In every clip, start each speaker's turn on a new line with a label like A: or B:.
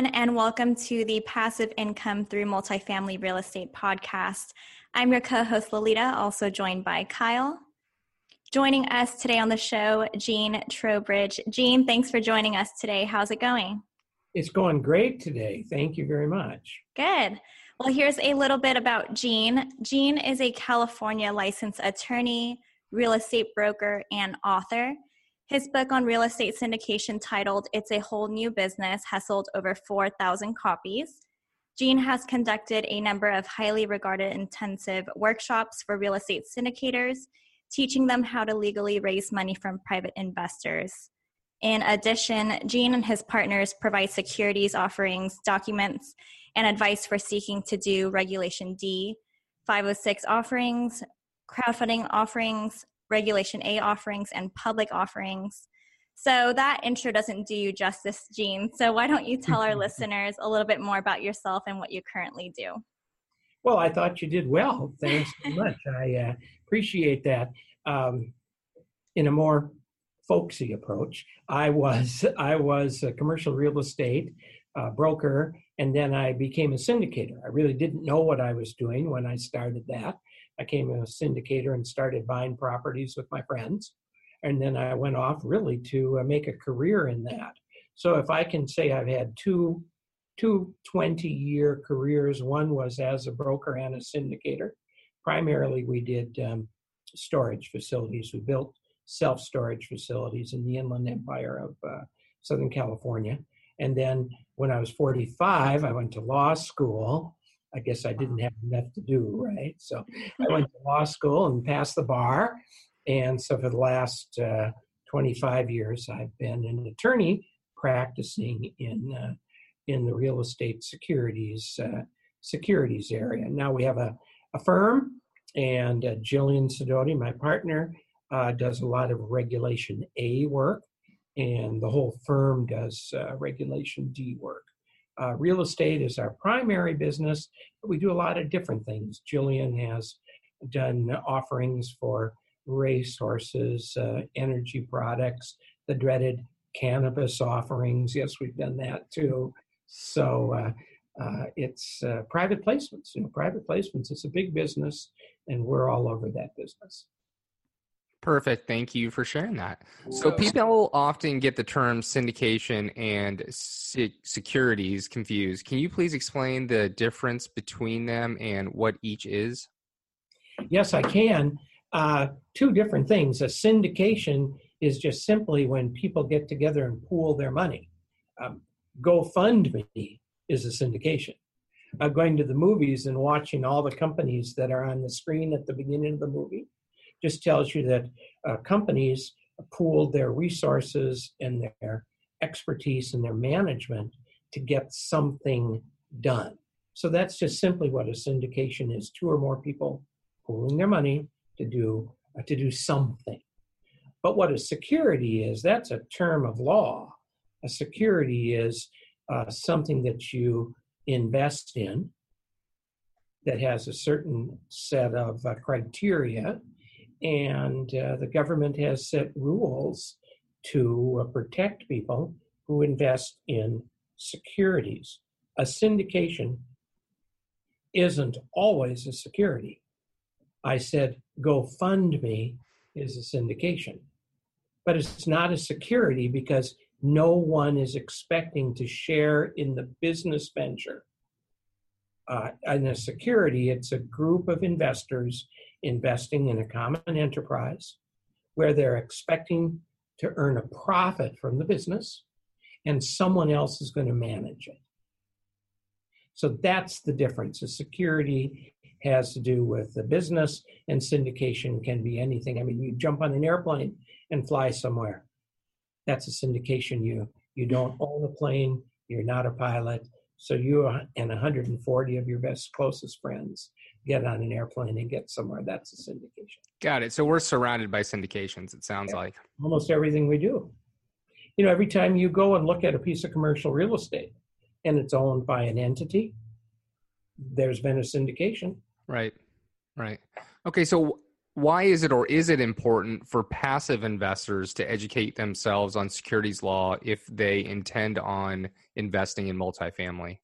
A: Everyone, and welcome to the Passive Income Through Multifamily Real Estate podcast. I'm your co host, Lolita, also joined by Kyle. Joining us today on the show, Gene Trowbridge. Gene, thanks for joining us today. How's it going?
B: It's going great today. Thank you very much.
A: Good. Well, here's a little bit about Gene. Gene is a California licensed attorney, real estate broker, and author. His book on real estate syndication, titled It's a Whole New Business, has sold over 4,000 copies. Gene has conducted a number of highly regarded intensive workshops for real estate syndicators, teaching them how to legally raise money from private investors. In addition, Gene and his partners provide securities offerings, documents, and advice for seeking to do Regulation D, 506 offerings, crowdfunding offerings, Regulation A offerings and public offerings. So that intro doesn't do you justice, Gene. So why don't you tell our listeners a little bit more about yourself and what you currently do?
B: Well, I thought you did well. Thanks so much. I uh, appreciate that. Um, in a more folksy approach, I was I was a commercial real estate uh, broker, and then I became a syndicator. I really didn't know what I was doing when I started that. I came a syndicator and started buying properties with my friends. And then I went off really to uh, make a career in that. So if I can say I've had two, two 20 year careers, one was as a broker and a syndicator. Primarily, we did um, storage facilities. We built self storage facilities in the Inland Empire of uh, Southern California. And then when I was 45, I went to law school I guess I didn't have enough to do, right? So I went to law school and passed the bar. And so for the last uh, 25 years, I've been an attorney practicing in uh, in the real estate securities uh, securities area. Now we have a, a firm, and uh, Jillian Sidoti, my partner, uh, does a lot of Regulation A work, and the whole firm does uh, Regulation D work. Uh, real estate is our primary business, but we do a lot of different things. Jillian has done offerings for racehorses, uh, energy products, the dreaded cannabis offerings. Yes, we've done that too. So uh, uh, it's uh, private placements. You know, private placements. It's a big business, and we're all over that business.
C: Perfect. Thank you for sharing that. So people often get the term syndication and securities confused. Can you please explain the difference between them and what each is?
B: Yes, I can. Uh, two different things. A syndication is just simply when people get together and pool their money. Um, GoFundMe is a syndication. Uh, going to the movies and watching all the companies that are on the screen at the beginning of the movie just tells you that uh, companies pooled their resources and their expertise and their management to get something done. So that's just simply what a syndication is: two or more people pooling their money to do uh, to do something. But what a security is, that's a term of law. A security is uh, something that you invest in that has a certain set of uh, criteria and uh, the government has set rules to uh, protect people who invest in securities. A syndication isn't always a security. I said GoFundMe is a syndication, but it's not a security because no one is expecting to share in the business venture. Uh, in a security, it's a group of investors investing in a common enterprise where they're expecting to earn a profit from the business and someone else is going to manage it. So that's the difference. A security has to do with the business, and syndication can be anything. I mean, you jump on an airplane and fly somewhere. That's a syndication. You you don't own a plane. You're not a pilot. So you and 140 of your best closest friends get on an airplane and get somewhere. That's a syndication.
C: Got it. So we're surrounded by syndications. It sounds
B: Yeah.
C: like.
B: Almost everything we do. You know, every time you go and look at a piece of commercial real estate and it's owned by an entity, there's been a syndication.
C: Right. Right. Okay. So why is it or is it important for passive investors to educate themselves on securities law if they intend on investing in multifamily?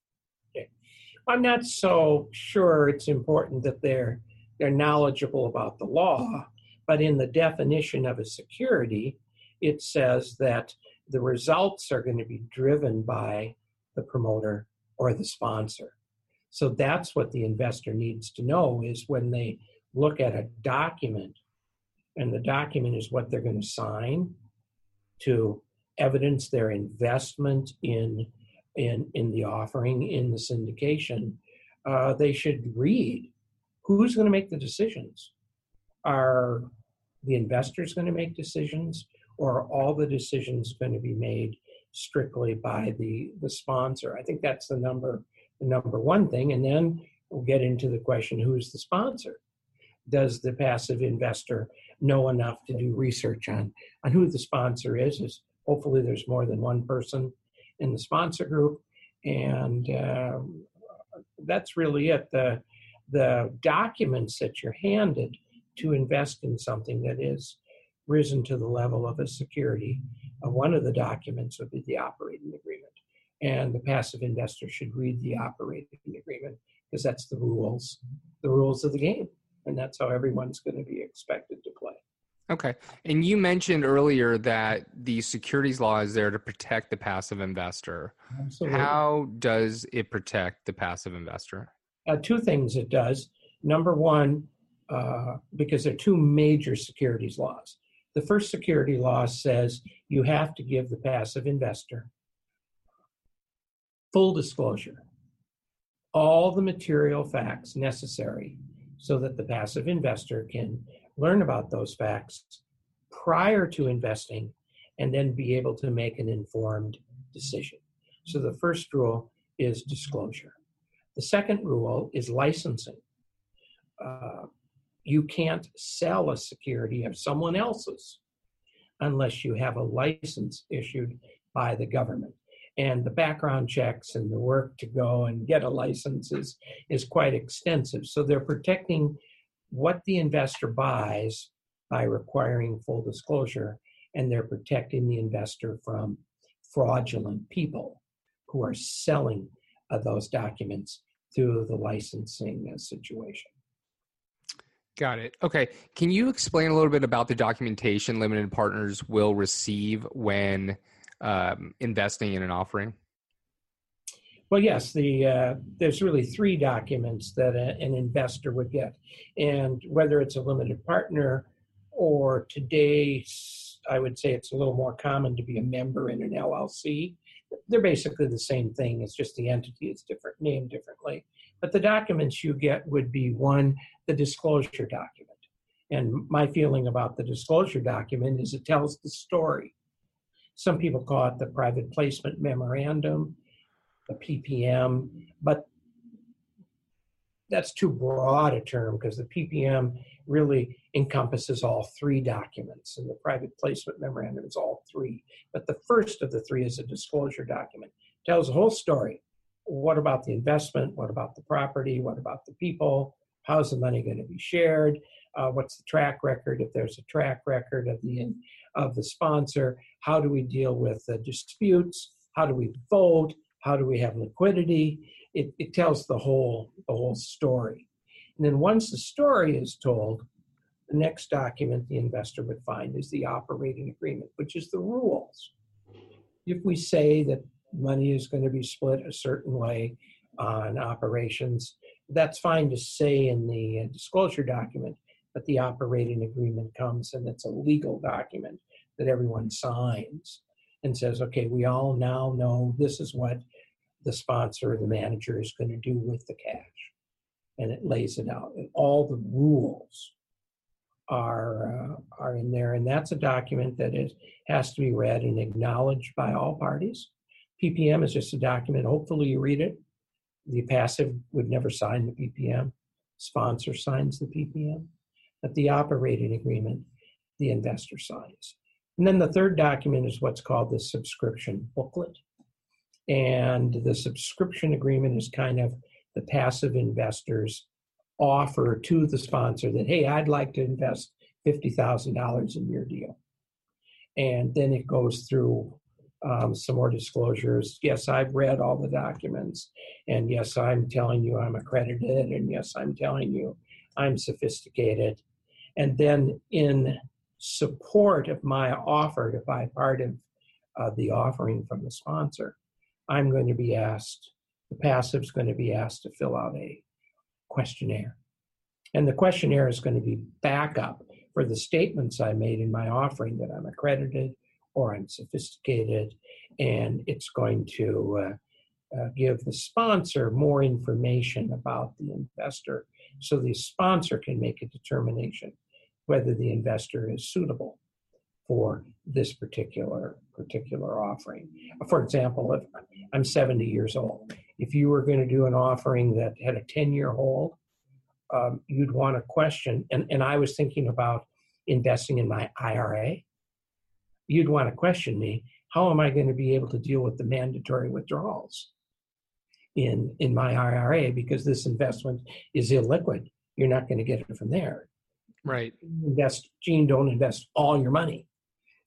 B: I'm not so sure it's important that they're they're knowledgeable about the law, but in the definition of a security, it says that the results are going to be driven by the promoter or the sponsor. So that's what the investor needs to know is when they look at a document, and the document is what they're going to sign to evidence their investment in in in the offering in the syndication, uh, they should read who's going to make the decisions. Are the investors going to make decisions, or are all the decisions going to be made strictly by the the sponsor? I think that's the number the number one thing, and then we'll get into the question: who's the sponsor? Does the passive investor know enough to do research on on who the sponsor is? Is hopefully there's more than one person in the sponsor group, and uh, that's really it. The the documents that you're handed to invest in something that is risen to the level of a security. Uh, one of the documents would be the operating agreement, and the passive investor should read the operating agreement because that's the rules, the rules of the game, and that's how everyone's going to be expected to play.
C: Okay. And you mentioned earlier that the securities law is there to protect the passive investor.
B: Absolutely.
C: How does it protect the passive investor?
B: uh, two things it does. Number one, uh, because there are two major securities laws. The first security law says you have to give the passive investor full disclosure, all the material facts necessary so that the passive investor can learn about those facts prior to investing and then be able to make an informed decision. So the first rule is disclosure. The second rule is licensing. Uh, you can't sell a security of someone else's unless you have a license issued by the government. And the background checks and the work to go and get a license is, is quite extensive. So they're protecting what the investor buys by requiring full disclosure, and they're protecting the investor from fraudulent people who are selling uh, those documents through the licensing uh, situation.
C: Got it. Okay. Can you explain a little bit about the documentation limited partners will receive when um, investing in an offering?
B: Well, yes, the uh, there's really three documents that a, an investor would get, and whether it's a limited partner or today, I would say it's a little more common to be a member in an LLC. They're basically the same thing. It's just the entity is different, named differently. But the documents you get would be one, the disclosure document. And my feeling about the disclosure document is it tells the story. Some people call it the private placement memorandum, the PPM, but that's too broad a term because the PPM really encompasses all three documents, and the private placement memorandum is all three. But the first of the three is a disclosure document. tells the whole story. What about the investment? What about the property? What about the people? How's the money going to be shared? Uh, what's the track record? If there's a track record of the of the sponsor, how do we deal with the disputes? How do we vote? How do we have liquidity? It, it tells the whole the whole story. And then once the story is told, the next document the investor would find is the operating agreement, which is the rules. If we say that money is going to be split a certain way on operations, that's fine to say in the uh, disclosure document, but the operating agreement comes and it's a legal document that everyone signs and says, okay, we all now know this is what the sponsor or the manager is going to do with the cash. and it lays it out. And all the rules are uh, are in there, and that's a document that is has to be read and acknowledged by all parties. PPM is just a document. Hopefully, you read it. The passive would never sign the PPM. Sponsor signs the PPM, but the operating agreement, the investor signs. And then the third document is what's called the subscription booklet. And the subscription agreement is kind of the passive investors offer to the sponsor that, hey, I'd like to invest $50,000 in your deal. And then it goes through um, some more disclosures. Yes, I've read all the documents. And yes, I'm telling you I'm accredited. And yes, I'm telling you I'm sophisticated. And then in support of my offer to buy part of uh, the offering from the sponsor, I'm going to be asked, the passive is going to be asked to fill out a questionnaire. And the questionnaire is going to be backup for the statements I made in my offering that I'm accredited or I'm sophisticated, and it's going to uh, uh, give the sponsor more information about the investor so the sponsor can make a determination whether the investor is suitable for this particular particular offering. For example, if I'm 70 years old, if you were going to do an offering that had a 10 year hold, um, you'd want to question, and, and I was thinking about investing in my IRA, you'd want to question me, how am I going to be able to deal with the mandatory withdrawals in, in my IRA because this investment is illiquid. You're not going to get it from there.
C: Right.
B: Invest, Gene, don't invest all your money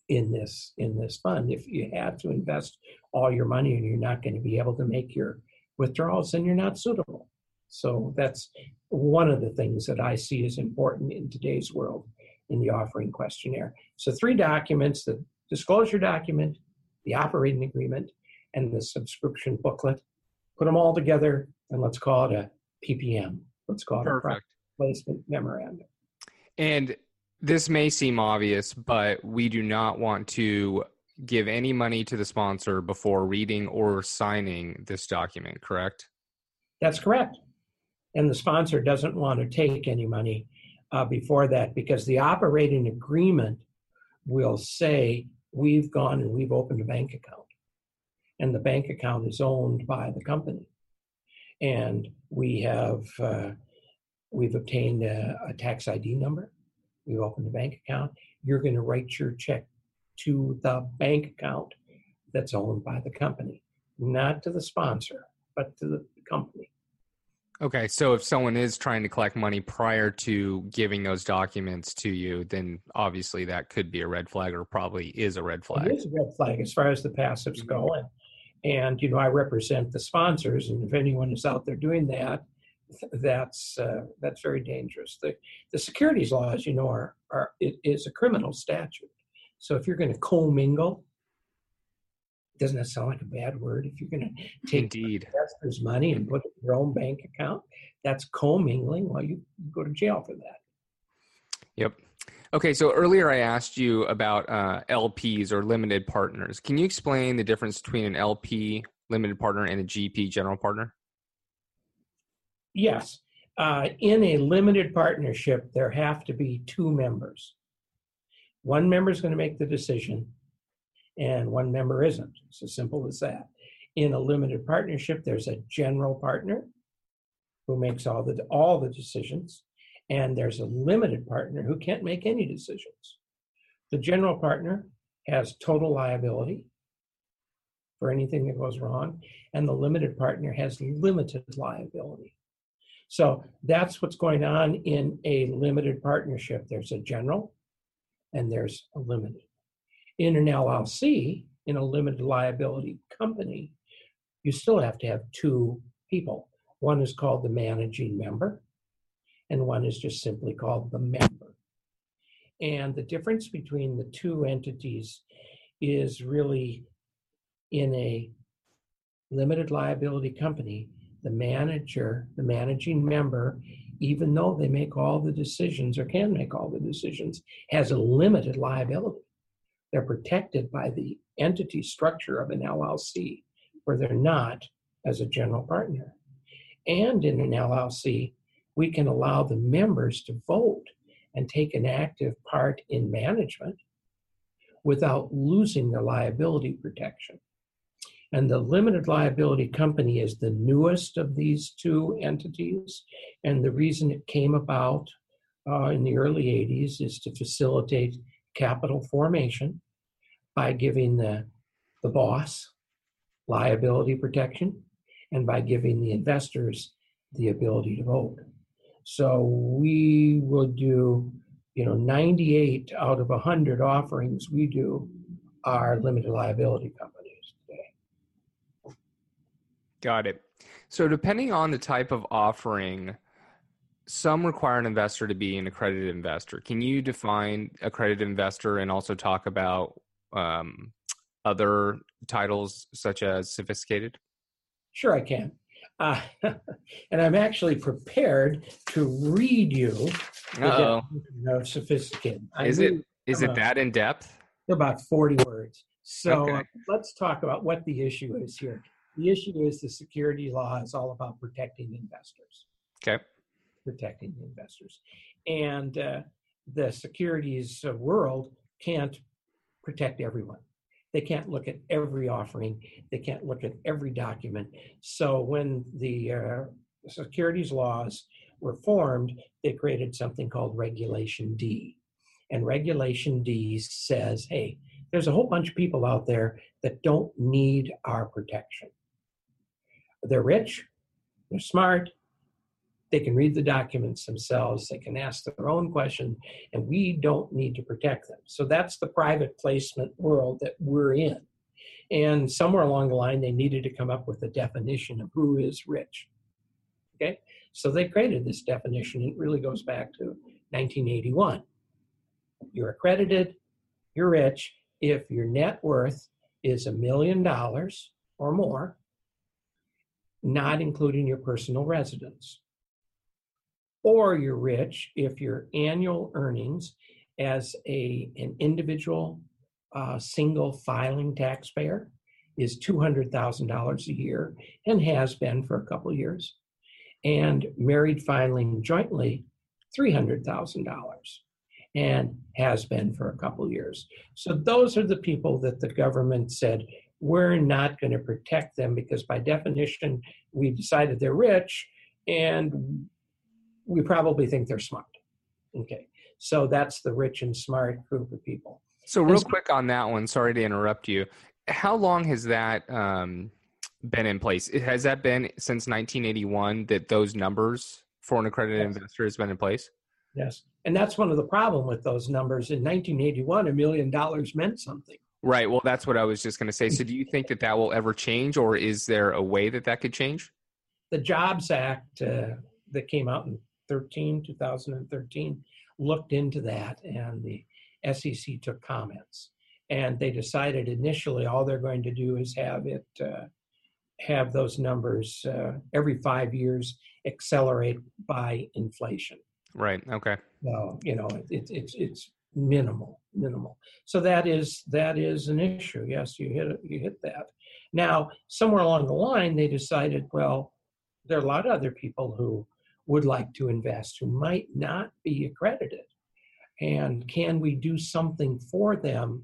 B: in this in this fund. If you have to invest all your money and you're not going to be able to make your withdrawals, then you're not suitable. So that's one of the things that I see as important in today's world in the offering questionnaire. So three documents, the disclosure document, the operating agreement, and the subscription booklet. Put them all together and let's call it a PPM. Let's call it
C: Perfect.
B: a placement memorandum.
C: And this may seem obvious, but we do not want to give any money to the sponsor before reading or signing this document, correct?
B: That's correct. And the sponsor doesn't want to take any money uh, before that because the operating agreement will say we've gone and we've opened a bank account. And the bank account is owned by the company. And we have uh, we've obtained a, a tax ID number you open a bank account, you're going to write your check to the bank account that's owned by the company, not to the sponsor, but to the company.
C: Okay, so if someone is trying to collect money prior to giving those documents to you, then obviously that could be a red flag or probably is a red flag.
B: It is a red flag as far as the passives go. And, and you know, I represent the sponsors, and if anyone is out there doing that, that's uh, that's very dangerous. The the securities laws, you know, are are it is a criminal statute. So if you're going to commingle, doesn't that sound like a bad word? If you're going to take
C: Indeed.
B: investors' money and put it in your own bank account, that's commingling. Well, you go to jail for that.
C: Yep. Okay, so earlier I asked you about uh, LPs or limited partners. Can you explain the difference between an LP limited partner and a GP general partner?
B: Yes. Uh, in a limited partnership, there have to be two members. One member is going to make the decision, and one member isn't. It's as simple as that. In a limited partnership, there's a general partner who makes all the all the decisions, and there's a limited partner who can't make any decisions. The general partner has total liability for anything that goes wrong, and the limited partner has limited liability. So that's what's going on in a limited partnership. There's a general and there's a limited. In an LLC, in a limited liability company, you still have to have two people. One is called the managing member, and one is just simply called the member. And the difference between the two entities is really in a limited liability company, the manager, the managing member, even though they make all the decisions or can make all the decisions, has a limited liability. They're protected by the entity structure of an LLC, where they're not as a general partner. And in an LLC, we can allow the members to vote and take an active part in management without losing their liability protection. And the limited liability company is the newest of these two entities. And the reason it came about uh, in the early 80s is to facilitate capital formation by giving the, the boss liability protection and by giving the investors the ability to vote. So we will do, you know, 98 out of 100 offerings we do are limited liability companies today.
C: Got it. So depending on the type of offering, some require an investor to be an accredited investor. Can you define accredited investor and also talk about um, other titles such as sophisticated?
B: Sure, I can. Uh, and I'm actually prepared to read you the of sophisticated. I
C: Is it is it that in depth?
B: They're about 40 words. So
C: Okay.
B: uh, let's talk about what the issue is here. The issue is the security law is all about protecting investors,
C: Okay.
B: protecting the investors. And uh, the securities world can't protect everyone. They can't look at every offering. They can't look at every document. So when the uh, securities laws were formed, they created something called Regulation D. And Regulation D says, hey, there's a whole bunch of people out there that don't need our protection. They're rich, they're smart, they can read the documents themselves, they can ask their own question, and we don't need to protect them. So that's the private placement world that we're in. And somewhere along the line, they needed to come up with a definition of who is rich. Okay, so they created this definition. It really goes back to 1981. You're accredited, you're rich if your net worth is a million dollars or more, not including your personal residence. Or you're rich if your annual earnings as a, an individual uh, single filing taxpayer is $200,000 a year and has been for a couple years. And married filing jointly, $300,000 and has been for a couple years. So those are the people that the government said, we're not going to protect them because by definition, we decided they're rich and we probably think they're smart. Okay. So that's the rich and smart group of people.
C: So real quick on that one, sorry to interrupt you. How long has that um, been in place? Has that been since 1981 that those numbers for an accredited
B: Yes.
C: investor has been in place?
B: Yes. And that's one of the problem with those numbers. In 1981, a million dollars meant something.
C: Right. Well, that's what I was just going to say. So, do you think that that will ever change, or is there a way that that could change?
B: The Jobs Act uh, that came out in 13, 2013, looked into that, and the SEC took comments. And they decided initially all they're going to do is have it uh, have those numbers uh, every five years accelerate by inflation.
C: Right. Okay.
B: So you know it, it, it's it's minimal, minimal. So that is that is an issue. Yes, you hit it, you hit that. Now somewhere along the line they decided, well, there are a lot of other people who would like to invest who might not be accredited, and can we do something for them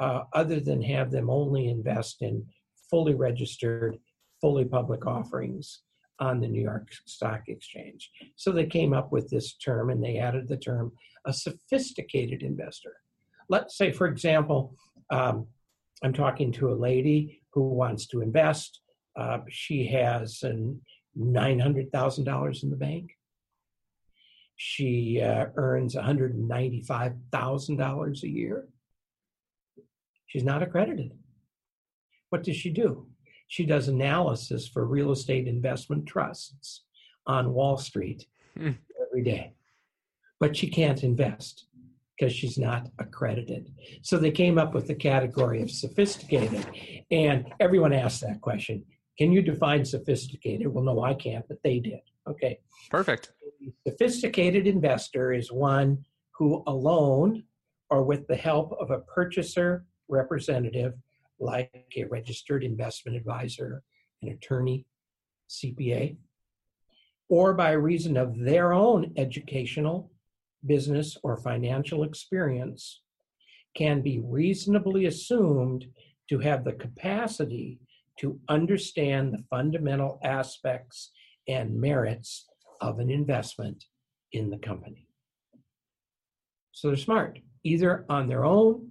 B: uh, other than have them only invest in fully registered, fully public offerings on the New York Stock Exchange? So they came up with this term and they added the term a sophisticated investor. Let's say, for example, um, I'm talking to a lady who wants to invest. Uh, she has an $900,000 in the bank. She uh, earns $195,000 a year. She's not accredited. What does she do? She does analysis for real estate investment trusts on Wall Street
C: Hmm.
B: every day. But she can't invest because she's not accredited. So they came up with the category of sophisticated. And everyone asked that question Can you define sophisticated? Well, no, I can't, but they did. Okay.
C: Perfect.
B: A sophisticated investor is one who alone or with the help of a purchaser representative like a registered investment advisor, an attorney, CPA, or by reason of their own educational, business, or financial experience can be reasonably assumed to have the capacity to understand the fundamental aspects and merits of an investment in the company. So they're smart, either on their own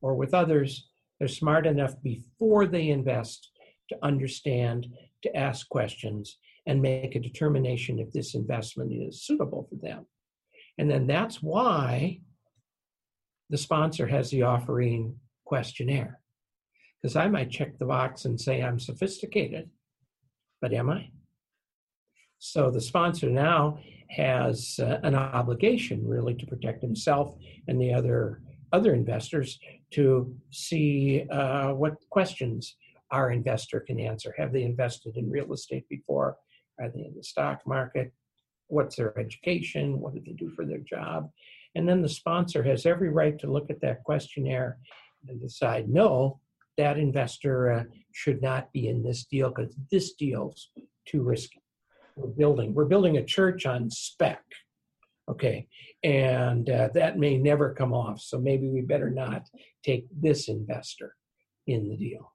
B: or with others. They're smart enough before they invest to understand, to ask questions, and make a determination if this investment is suitable for them. And then that's why the sponsor has the offering questionnaire. Because I might check the box and say I'm sophisticated, but am I? So the sponsor now has uh, an obligation really to protect himself and the other other investors to see uh, what questions our investor can answer. Have they invested in real estate before? Are they in the stock market? What's their education? What do they do for their job? And then the sponsor has every right to look at that questionnaire and decide no, that investor uh, should not be in this deal because this deal's too risky. We're building we're building a church on spec, okay, and uh, that may never come off. So maybe we better not take this investor in the deal.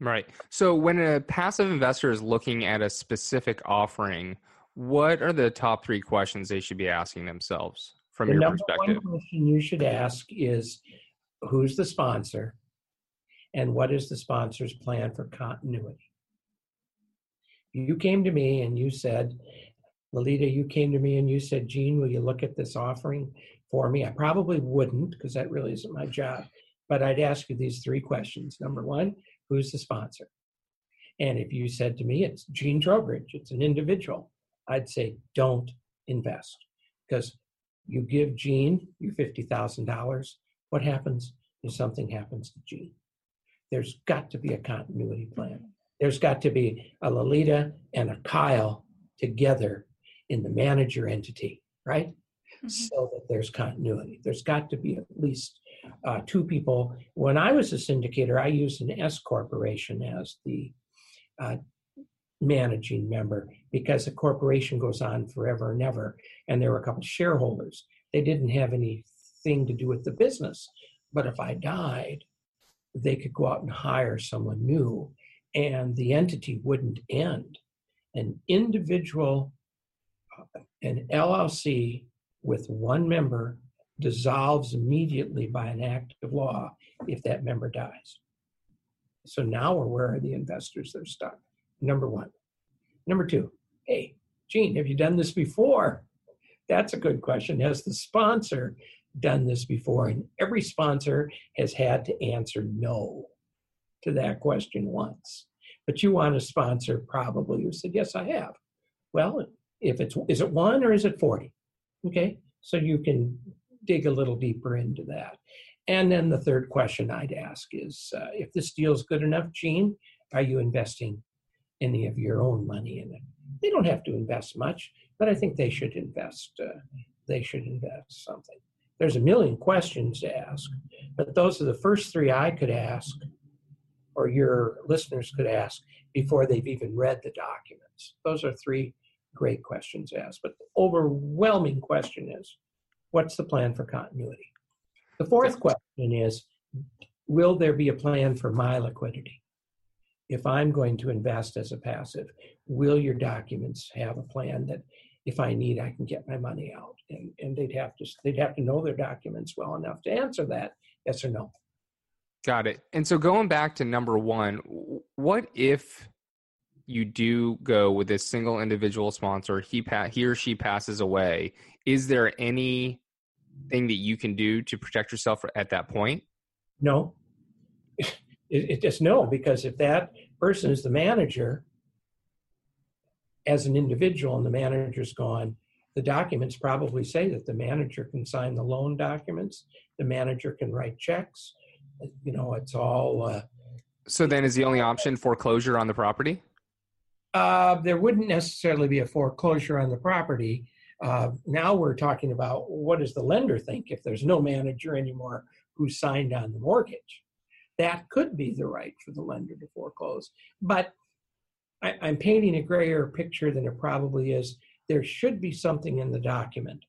C: Right. So when a passive investor is looking at a specific offering, what are the top three questions they should be asking themselves from
B: the
C: your
B: number
C: perspective?
B: One question you should ask is who's the sponsor and what is the sponsor's plan for continuity? You came to me and you said, Lolita, you came to me and you said, Gene, will you look at this offering for me? I probably wouldn't because that really isn't my job. But I'd ask you these three questions. Number one, who's the sponsor? And if you said to me, it's Gene Trowbridge, it's an individual, I'd say, don't invest. Because you give Gene your $50,000, what happens if something happens to Gene? There's got to be a continuity plan. There's got to be a Lolita and a Kyle together in the manager entity, right? Mm-hmm. So that there's continuity. There's got to be at least uh, two people. When I was a syndicator, I used an S corporation as the uh, managing member because the corporation goes on forever and ever, and there were a couple shareholders. They didn't have anything to do with the business, but if I died, they could go out and hire someone new, and the entity wouldn't end. An individual, uh, an LLC with one member dissolves immediately by an act of law if that member dies. So now we're where are the investors that are stuck? Number one. Number two, hey, Gene, have you done this before? That's a good question. Has the sponsor done this before? And every sponsor has had to answer no to that question once. But you want a sponsor probably who said, Yes, I have. Well, if it's is it one or is it 40? Okay. So you can dig a little deeper into that. And then the third question I'd ask is uh, if this deal is good enough, Gene, are you investing any of your own money in it? They don't have to invest much, but I think they should invest. Uh, they should invest something. There's a million questions to ask, but those are the first three I could ask, or your listeners could ask before they've even read the documents. Those are three great questions to ask. But the overwhelming question is what's the plan for continuity? The fourth question is Will there be a plan for my liquidity? If I'm going to invest as a passive, will your documents have a plan that if I need, I can get my money out? And, and they'd have to they'd have to know their documents well enough to answer that, yes or no.
C: Got it. And so going back to number one, what if you do go with a single individual sponsor, he pa- he or she passes away? Is there any thing that you can do to protect yourself at that point?
B: No. It, it just no, because if that person is the manager as an individual and the manager's gone, the documents probably say that the manager can sign the loan documents, the manager can write checks. You know, it's all. Uh,
C: so then, is the only option foreclosure on the property?
B: Uh, there wouldn't necessarily be a foreclosure on the property. Uh, now we're talking about what does the lender think if there's no manager anymore who signed on the mortgage. That could be the right for the lender to foreclose. But I, I'm painting a grayer picture than it probably is. There should be something in the document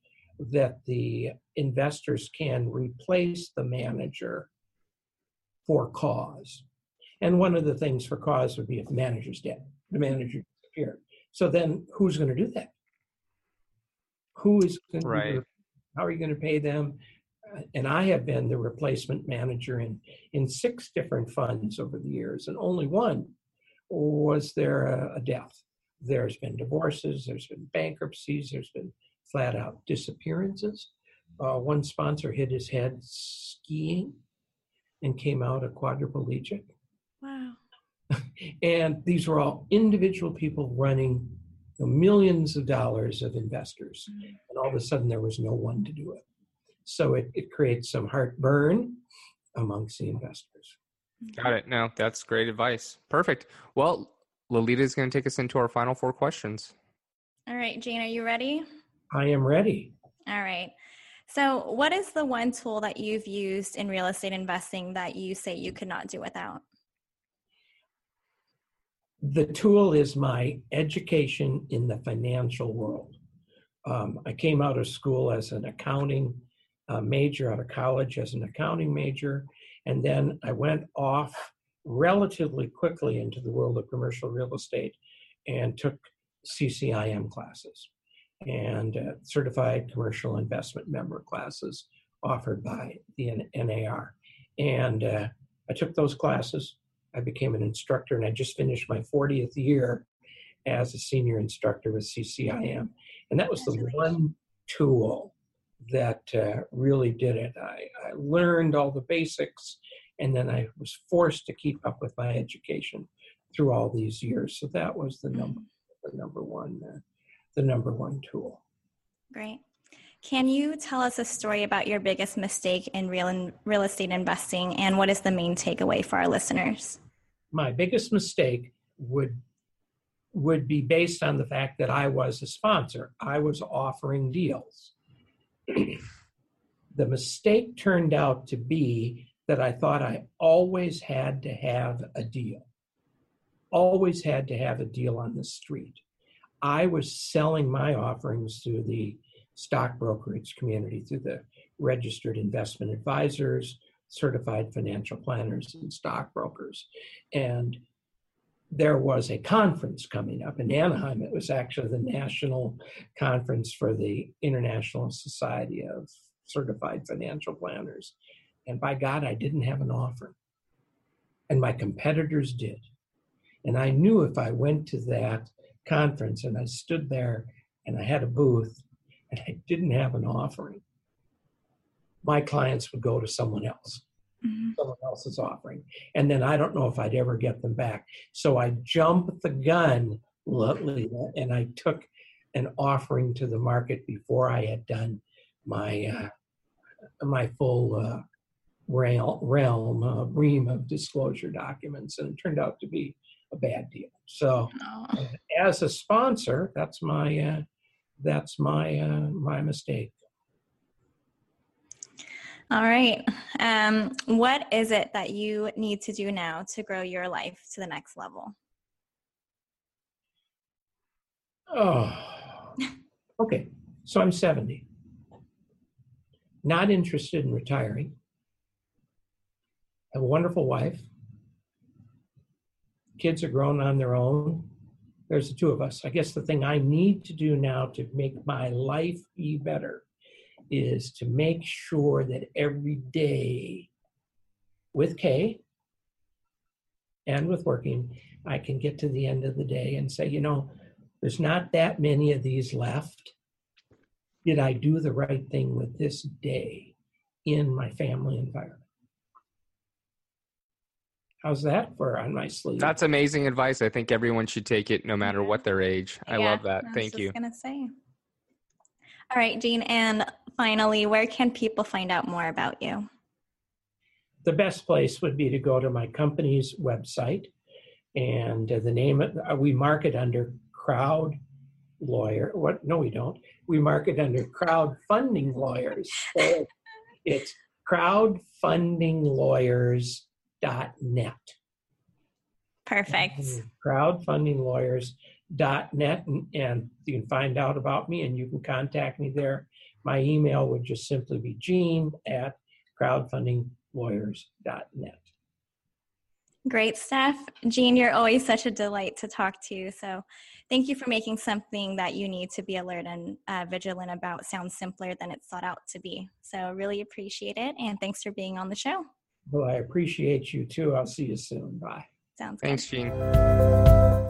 B: that the investors can replace the manager for cause. And one of the things for cause would be if the manager's dead, the manager disappeared. So then who's going to do that? Who is going to
C: Right.
B: how are you going to pay them? Uh, And I have been the replacement manager in, in six different funds over the years, and only one was there a, a death. There's been divorces, there's been bankruptcies, there's been flat out disappearances. Uh, one sponsor hit his head skiing and came out a quadriplegic.
A: Wow.
B: And these were all individual people running you know, millions of dollars of investors. And all of a sudden, there was no one to do it. So it, it creates some heartburn amongst the investors.
C: Got it. No, that's great advice. Perfect. Well, Lolita is going to take us into our final four questions.
A: All right, Jane, are you ready?
B: I am ready.
A: All right. So, what is the one tool that you've used in real estate investing that you say you could not do without?
B: The tool is my education in the financial world. Um, I came out of school as an accounting uh, major, out of college as an accounting major, and then I went off relatively quickly into the world of commercial real estate and took CCIM classes and uh, certified commercial investment member classes offered by the NAR. And uh, I took those classes. I became an instructor, and I just finished my 40th year as a senior instructor with CCIM. And that was the one tool that uh, really did it. I, I learned all the basics, and then I was forced to keep up with my education through all these years. So that was the number, the number one, uh, the number one tool.
A: Great. Can you tell us a story about your biggest mistake in real in real estate investing and what is the main takeaway for our listeners?
B: My biggest mistake would would be based on the fact that I was a sponsor. I was offering deals. the mistake turned out to be that I thought I always had to have a deal. Always had to have a deal on the street. I was selling my offerings to the stock brokerage community, through the registered investment advisors, certified financial planners, and stockbrokers. And there was a conference coming up in Anaheim. It was actually the national conference for the International Society of Certified Financial Planners. And by God, I didn't have an offer. And my competitors did. And I knew if I went to that conference and I stood there and I had a booth and I didn't have an offering, my clients would go to someone else
A: Mhm.
B: someone else's offering. And then I don't know if I'd ever get them back. So I jumped the gun, Lita, and I took an offering to the market before I had done my uh, my full uh, realm, realm uh, ream of disclosure documents, and it turned out to be a bad deal. So as a sponsor, that's my uh, that's my uh, my mistake.
A: All right. Um, what is it that you need to do now to grow your life to the next level?
B: Oh, okay. So I'm 70. Not interested in retiring. Have a wonderful wife. Kids are grown on their own. There's the two of us. I guess the thing I need to do now to make my life be better is to make sure that every day with Kay and with working, I can get to the end of the day and say, you know, there's not that many of these left. Did I do the right thing with this day in my family environment? How's that for on my sleeve?
C: That's amazing advice. I think everyone should take it no matter what their age. I love that.
A: I was
C: Thank
A: just
C: you.
A: gonna say. All right, Gene, and finally, where can people find out more about you?
B: the best place would be to go to my company's website and the name of, uh, we market under crowd lawyer what no we don't. We market under crowdfunding lawyers. So it's crowdfundinglawyers.net
A: Perfect.
B: Crowdfundinglawyers.net, and, and you can find out about me and you can contact me there. My email would just simply be gene at crowdfundinglawyers.net.
A: Great stuff. Gene, you're always such a delight to talk to. So thank you for making something that you need to be alert and uh, vigilant about sound simpler than it's thought out to be. So really appreciate it. And thanks for being on the show.
B: Well, I appreciate you too. I'll see you soon. Bye.
A: Sounds
C: Thanks,
A: good.
C: Gene.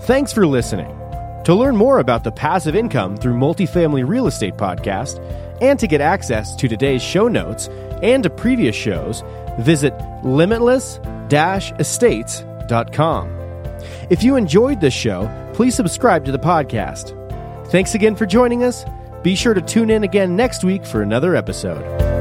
D: Thanks for listening. To learn more about the Passive Income through Multifamily Real Estate podcast and to get access to today's show notes and to previous shows, visit limitless-estates.com. If you enjoyed this show, please subscribe to the podcast. Thanks again for joining us. Be sure to tune in again next week for another episode.